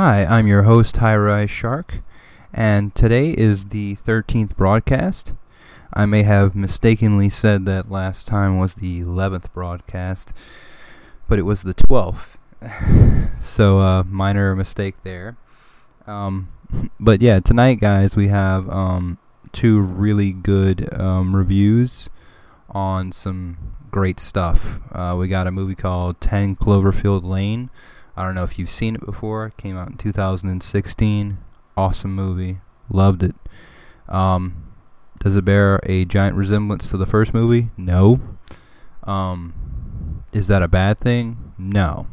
Hi, I'm your host, High Rise Shark, and today is the 13th broadcast. I may have mistakenly said that last time was the 11th broadcast, but it was the 12th. so, uh, minor mistake there. Um, but yeah, tonight, guys, we have um, two really good um, reviews on some great stuff. Uh, we got a movie called 10 Cloverfield Lane. I don't know if you've seen it before. It came out in 2016. Awesome movie. Loved it. Um, does it bear a giant resemblance to the first movie? No. Um, is that a bad thing? No.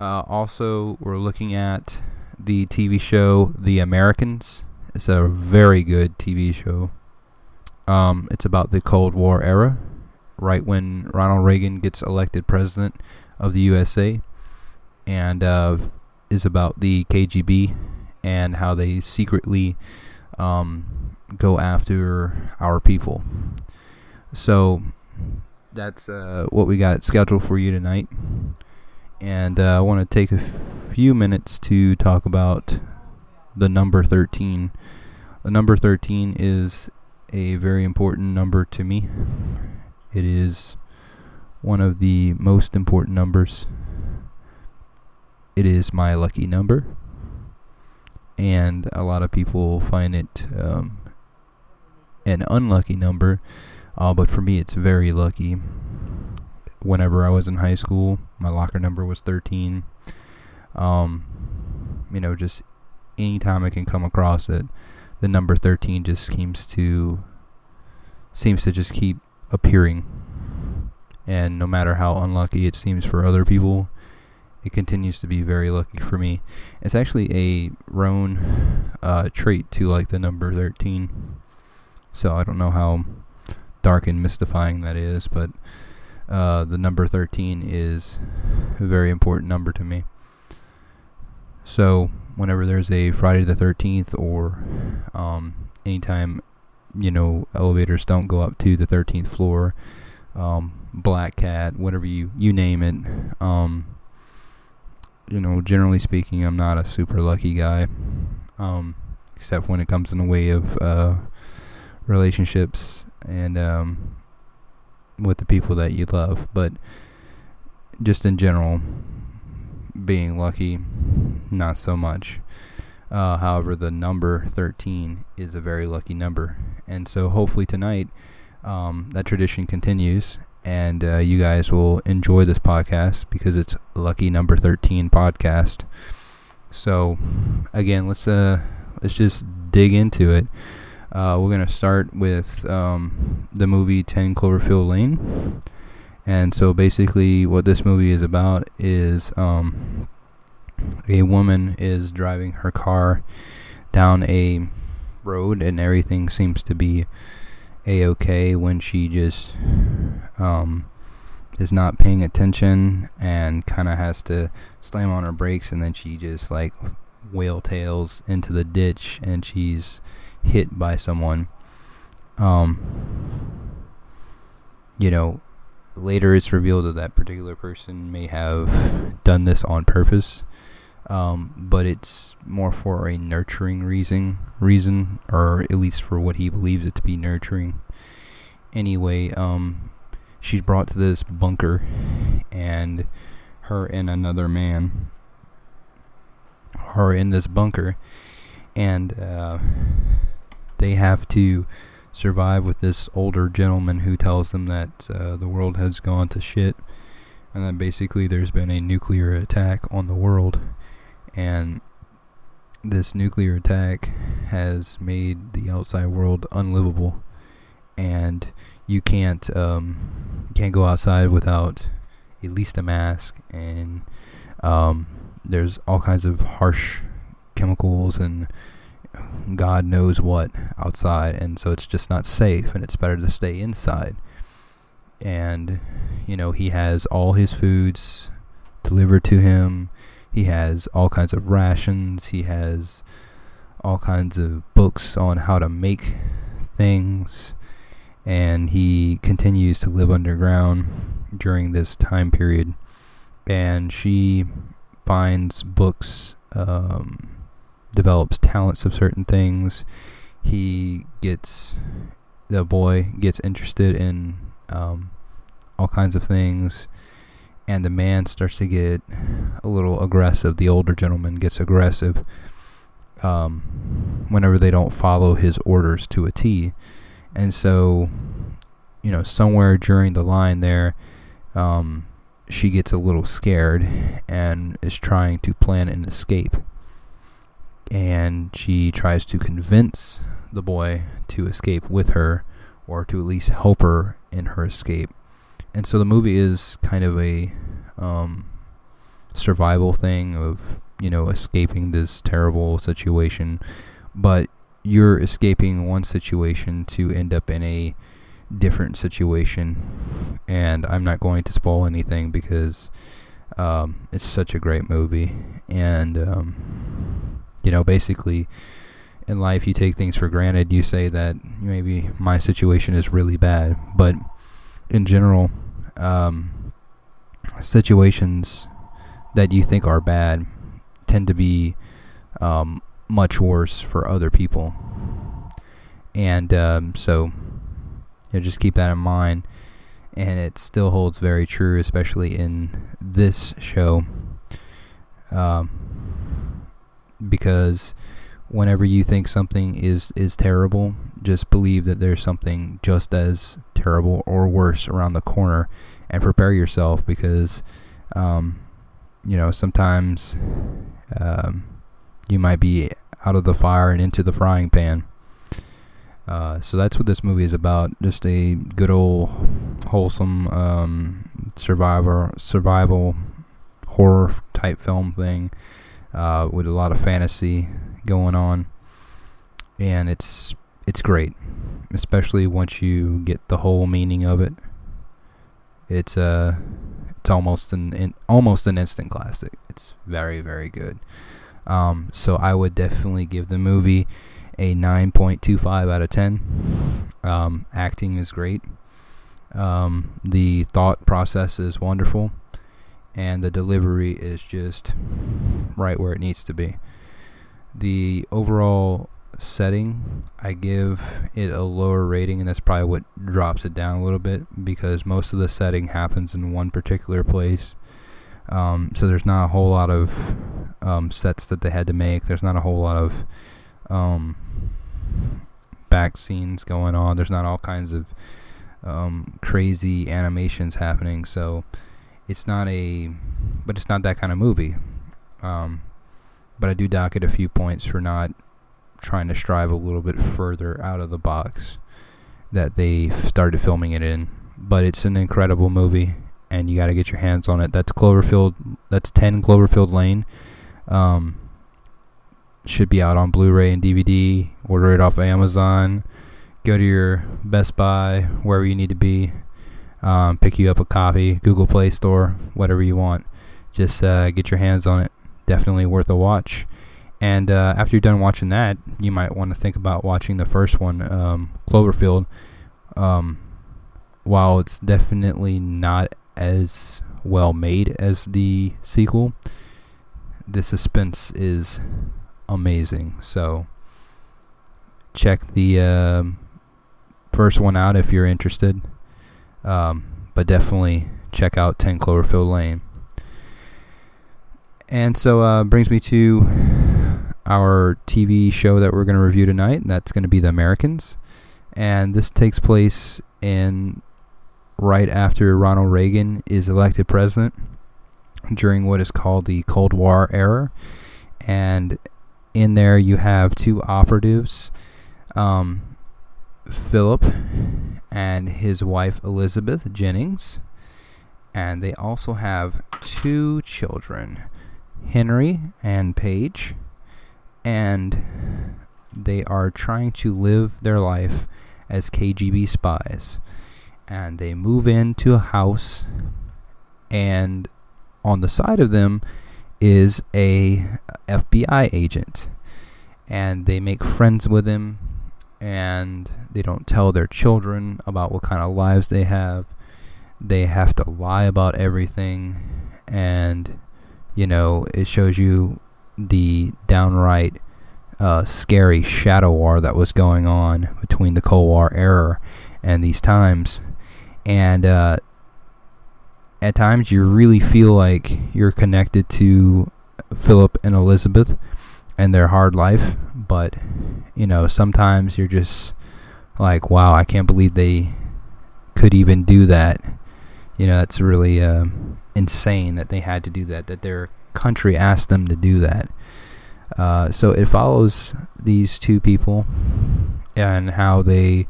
Uh, also, we're looking at the TV show The Americans. It's a very good TV show. Um, it's about the Cold War era, right when Ronald Reagan gets elected president of the USA, and uh, is about the KGB and how they secretly um, go after our people. So that's uh, what we got scheduled for you tonight. And uh, I want to take a few minutes to talk about the number 13. The number 13 is a very important number to me. It is one of the most important numbers. It is my lucky number. And a lot of people find it um, an unlucky number, uh, but for me, it's very lucky. Whenever I was in high school, my locker number was 13. Um, you know, just anytime I can come across it, the number 13 just seems to seems to just keep appearing. And no matter how unlucky it seems for other people, it continues to be very lucky for me. It's actually a Roan uh, trait to like the number 13. So I don't know how dark and mystifying that is, but uh, the number 13 is a very important number to me. So whenever there's a Friday the 13th or um, anytime, you know, elevators don't go up to the 13th floor, um, Black Cat, whatever you, you name it, um, you know, generally speaking, I'm not a super lucky guy, um, except when it comes in the way of uh, relationships and um, with the people that you love. But just in general, being lucky, not so much. Uh, however, the number 13 is a very lucky number. And so hopefully tonight um, that tradition continues and uh, you guys will enjoy this podcast because it's lucky number 13 podcast. So again, let's uh let's just dig into it. Uh, we're gonna start with um, the movie 10 Cloverfield Lane. And so basically, what this movie is about is um, a woman is driving her car down a road, and everything seems to be a okay when she just um, is not paying attention and kind of has to slam on her brakes, and then she just like whale tails into the ditch, and she's hit by someone. Um, you know, later it's revealed that that particular person may have done this on purpose, um, but it's more for a nurturing reason, reason, or at least for what he believes it to be nurturing. Anyway, um, she's brought to this bunker, and her and another man are in this bunker, and uh, they have to survive with this older gentleman who tells them that uh, the world has gone to shit and that basically there's been a nuclear attack on the world and this nuclear attack has made the outside world unlivable and you can't um, can't go outside without at least a mask and um, there's all kinds of harsh chemicals and God knows what outside, and so it's just not safe, and it's better to stay inside. And, you know, he has all his foods delivered to him, he has all kinds of rations, he has all kinds of books on how to make things, and he continues to live underground during this time period. And she finds books um, develops talents of certain things. He gets the boy gets interested in um, all kinds of things, and the man starts to get a little aggressive. The older gentleman gets aggressive um, whenever they don't follow his orders to a T, and so you know somewhere during the line there. Um, she gets a little scared and is trying to plan an escape. And she tries to convince the boy to escape with her or to at least help her in her escape. And so the movie is kind of a um, survival thing of, you know, escaping this terrible situation. But you're escaping one situation to end up in a different situation, and I'm not going to spoil anything because um, it's such a great movie, and um, you know, basically, in life you take things for granted. You say that maybe my situation is really bad, but in general, um, situations that you think are bad tend to be um, much worse for other people, and um, so you know, just keep that in mind. And it still holds very true, especially in this show, um, because whenever you think something is is terrible, just believe that there's something just as terrible or worse around the corner, and prepare yourself because, um, you know, sometimes um, you might be out of the fire and into the frying pan. Uh, so that's what this movie is about. Just a good old wholesome um, survivor survival horror type film thing uh, with a lot of fantasy going on, and it's it's great, especially once you get the whole meaning of it. It's uh it's almost an in, almost an instant classic. It's very very good. Um, so I would definitely give the movie a 9.25 out of 10. Um, acting is great. Um, the thought process is wonderful. And the delivery is just right where it needs to be. The overall setting, I give it a lower rating, and that's probably what drops it down a little bit because most of the setting happens in one particular place. Um, so there's not a whole lot of um, sets that they had to make. There's not a whole lot of um, back scenes going on. There's not all kinds of um, crazy animations happening. So it's not a, but it's not that kind of movie. Um, but I do dock it a few points for not trying to strive a little bit further out of the box that they started filming it in. But it's an incredible movie, and you got to get your hands on it. That's Cloverfield. That's 10 Cloverfield Lane. Um, should be out on Blu-ray and DVD. Order it off of Amazon. Go to your Best Buy, wherever you need to be. Um, pick you up a copy, Google Play Store, whatever you want. Just uh, get your hands on it. Definitely worth a watch. And uh, after you're done watching that, you might want to think about watching the first one, um, Cloverfield. Um, while it's definitely not as well made as the sequel, the suspense is amazing. So check the uh, first one out if you're interested. Um, but definitely check out 10 Cloverfield Lane. And so uh, brings me to our TV show that we're going to review tonight, and that's going to be The Americans. And this takes place in right after Ronald Reagan is elected president during what is called the Cold War era. And in there you have two operatives, um, Philip and his wife Elizabeth Jennings, and they also have two children, Henry and Paige, and they are trying to live their life as KGB spies. And they move into a house, and on the side of them is a FBI agent, and they make friends with him, and they don't tell their children about what kind of lives they have. They have to lie about everything, and you know it shows you the downright uh, scary shadow war that was going on between the Cold War era and these times. And uh, at times you really feel like you're connected to Philip and Elizabeth and their hard life, but you know, sometimes you're just like, wow, I can't believe they could even do that. You know, that's really uh, insane that they had to do that, that their country asked them to do that. Uh, so it follows these two people and how they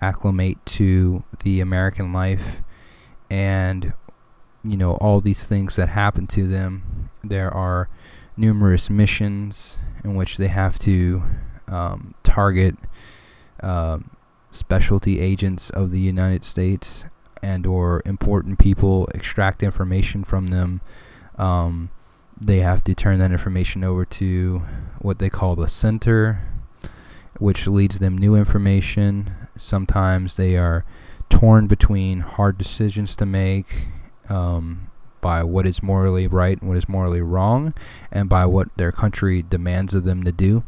acclimate to the American life and you know all these things that happen to them there are numerous missions in which they have to um, target uh, specialty agents of the United States and or important people extract information from them um, they have to turn that information over to what they call the center, which leads them new information. Sometimes they are torn between hard decisions to make um, by what is morally right and what is morally wrong, and by what their country demands of them to do.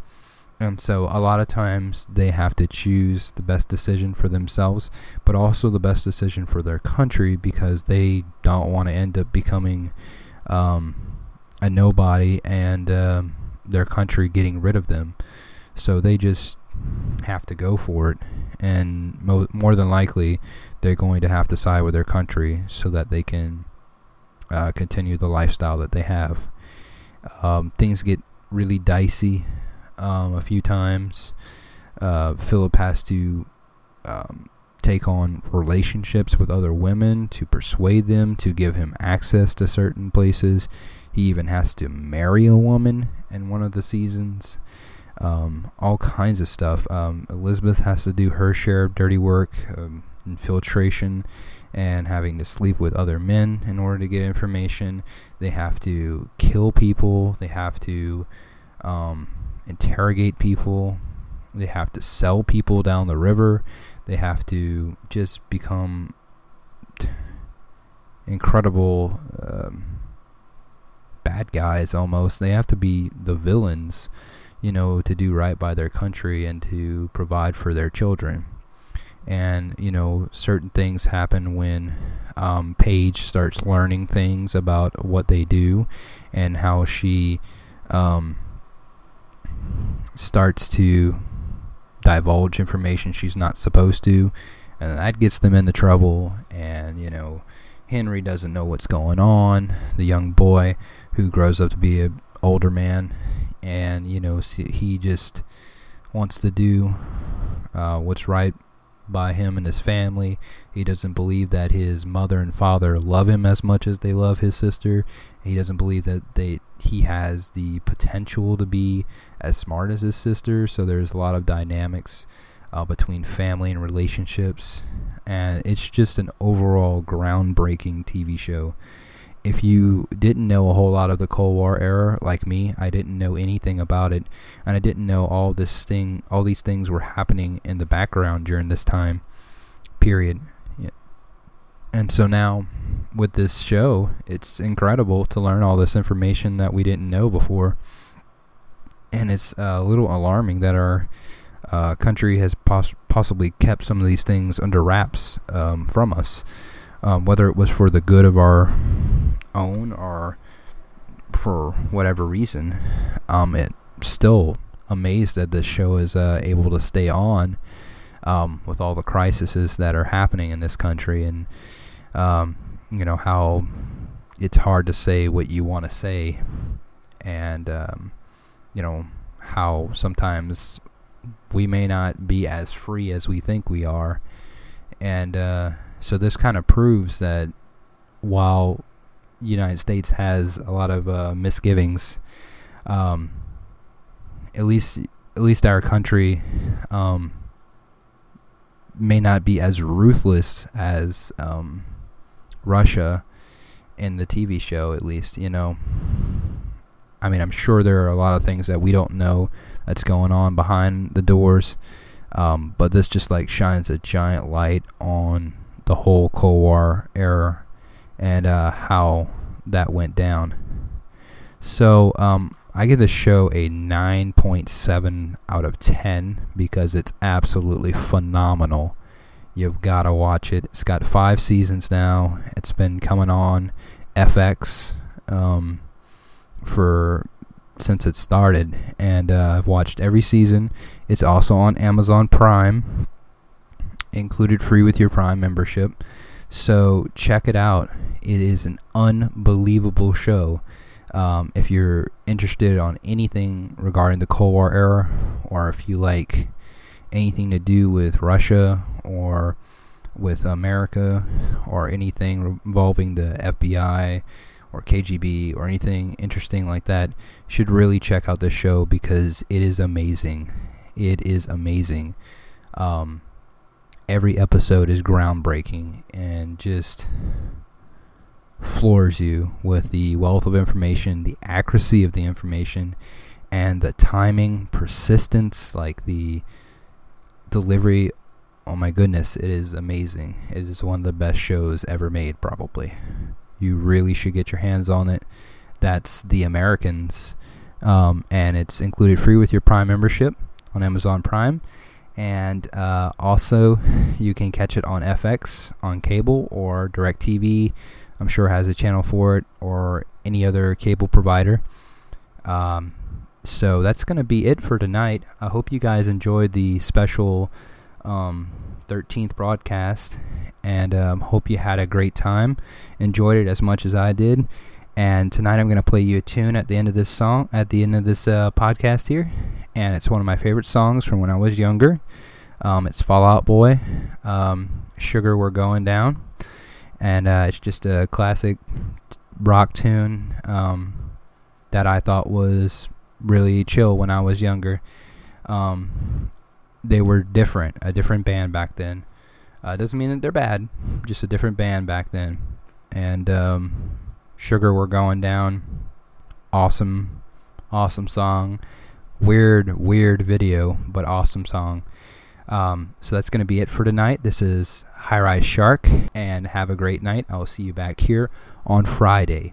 And so, a lot of times, they have to choose the best decision for themselves, but also the best decision for their country because they don't want to end up becoming um, a nobody and um, their country getting rid of them. So they just have to go for it, and mo- more than likely, they're going to have to side with their country so that they can uh, continue the lifestyle that they have. Um, things get really dicey um, a few times. Uh, Philip has to um, take on relationships with other women to persuade them to give him access to certain places. He even has to marry a woman in one of the seasons. Um, all kinds of stuff. Um, Elizabeth has to do her share of dirty work, um, infiltration, and having to sleep with other men in order to get information. They have to kill people. They have to um, interrogate people. They have to sell people down the river. They have to just become incredible um, bad guys almost. They have to be the villains, you know, to do right by their country and to provide for their children. And, you know, certain things happen when um, Paige starts learning things about what they do and how she um, starts to divulge information she's not supposed to. And that gets them into trouble. And, you know, Henry doesn't know what's going on. The young boy who grows up to be an older man, and you know he just wants to do uh, what's right by him and his family. He doesn't believe that his mother and father love him as much as they love his sister. He doesn't believe that they he has the potential to be as smart as his sister. So there's a lot of dynamics uh, between family and relationships, and it's just an overall groundbreaking TV show if you didn't know a whole lot of the Cold War era, like me, I didn't know anything about it, and I didn't know all this thing, all these things were happening in the background during this time period. Yeah. And so now, with this show, it's incredible to learn all this information that we didn't know before, and it's a little alarming that our uh, country has poss- possibly kept some of these things under wraps um, from us um, whether it was for the good of our own or for whatever reason. Um, it still amazed that this show is uh, able to stay on um, with all the crises that are happening in this country, and um, you know how it's hard to say what you want to say, and um, you know how sometimes we may not be as free as we think we are, and uh, so this kind of proves that while United States has a lot of uh, misgivings, um, at least at least our country um, may not be as ruthless as um, Russia in the TV show. At least you know. I mean, I'm sure there are a lot of things that we don't know that's going on behind the doors. Um, but this just like shines a giant light on the whole Cold War era and uh, how that went down. So um, I give this show a 9.7 out of 10 because it's absolutely phenomenal. You've got to watch it. It's got five seasons now. It's been coming on FX um, for since it started, and uh, I've watched every season. It's also on Amazon Prime, included free with your Prime membership. So check it out. It is an unbelievable show. Um, if you're interested on anything regarding the Cold War era, or if you like anything to do with Russia or with America or anything involving the FBI or KGB or anything interesting like that, should really check out this show because it is amazing. It is amazing. Um, every episode is groundbreaking and just floors you with the wealth of information, the accuracy of the information, and the timing, persistence, like the delivery. Oh my goodness, it is amazing. It is one of the best shows ever made, probably. You really should get your hands on it. That's The Americans, um, and it's included free with your Prime membership on Amazon Prime. And uh, also, you can catch it on FX on cable or DirecTV. I'm sure has a channel for it or any other cable provider. Um, so that's going to be it for tonight. I hope you guys enjoyed the special um, 13th broadcast and um, hope you had a great time. Enjoyed it as much as I did. And tonight I'm going to play you a tune at the end of this song, at the end of this uh, podcast here. And it's one of my favorite songs from when I was younger. Um, it's Fall Out Boy, um, Sugar We're Going Down. And uh, it's just a classic rock tune um, that I thought was really chill when I was younger. Um, they were different, a different band back then. Uh, doesn't mean that they're bad, just a different band back then. And um, Sugar We're Going Down, awesome, awesome song. Weird, weird video, but awesome song. Um, so that's going to be it for tonight. This is High Rise Shark, and have a great night. I will see you back here on Friday.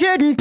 With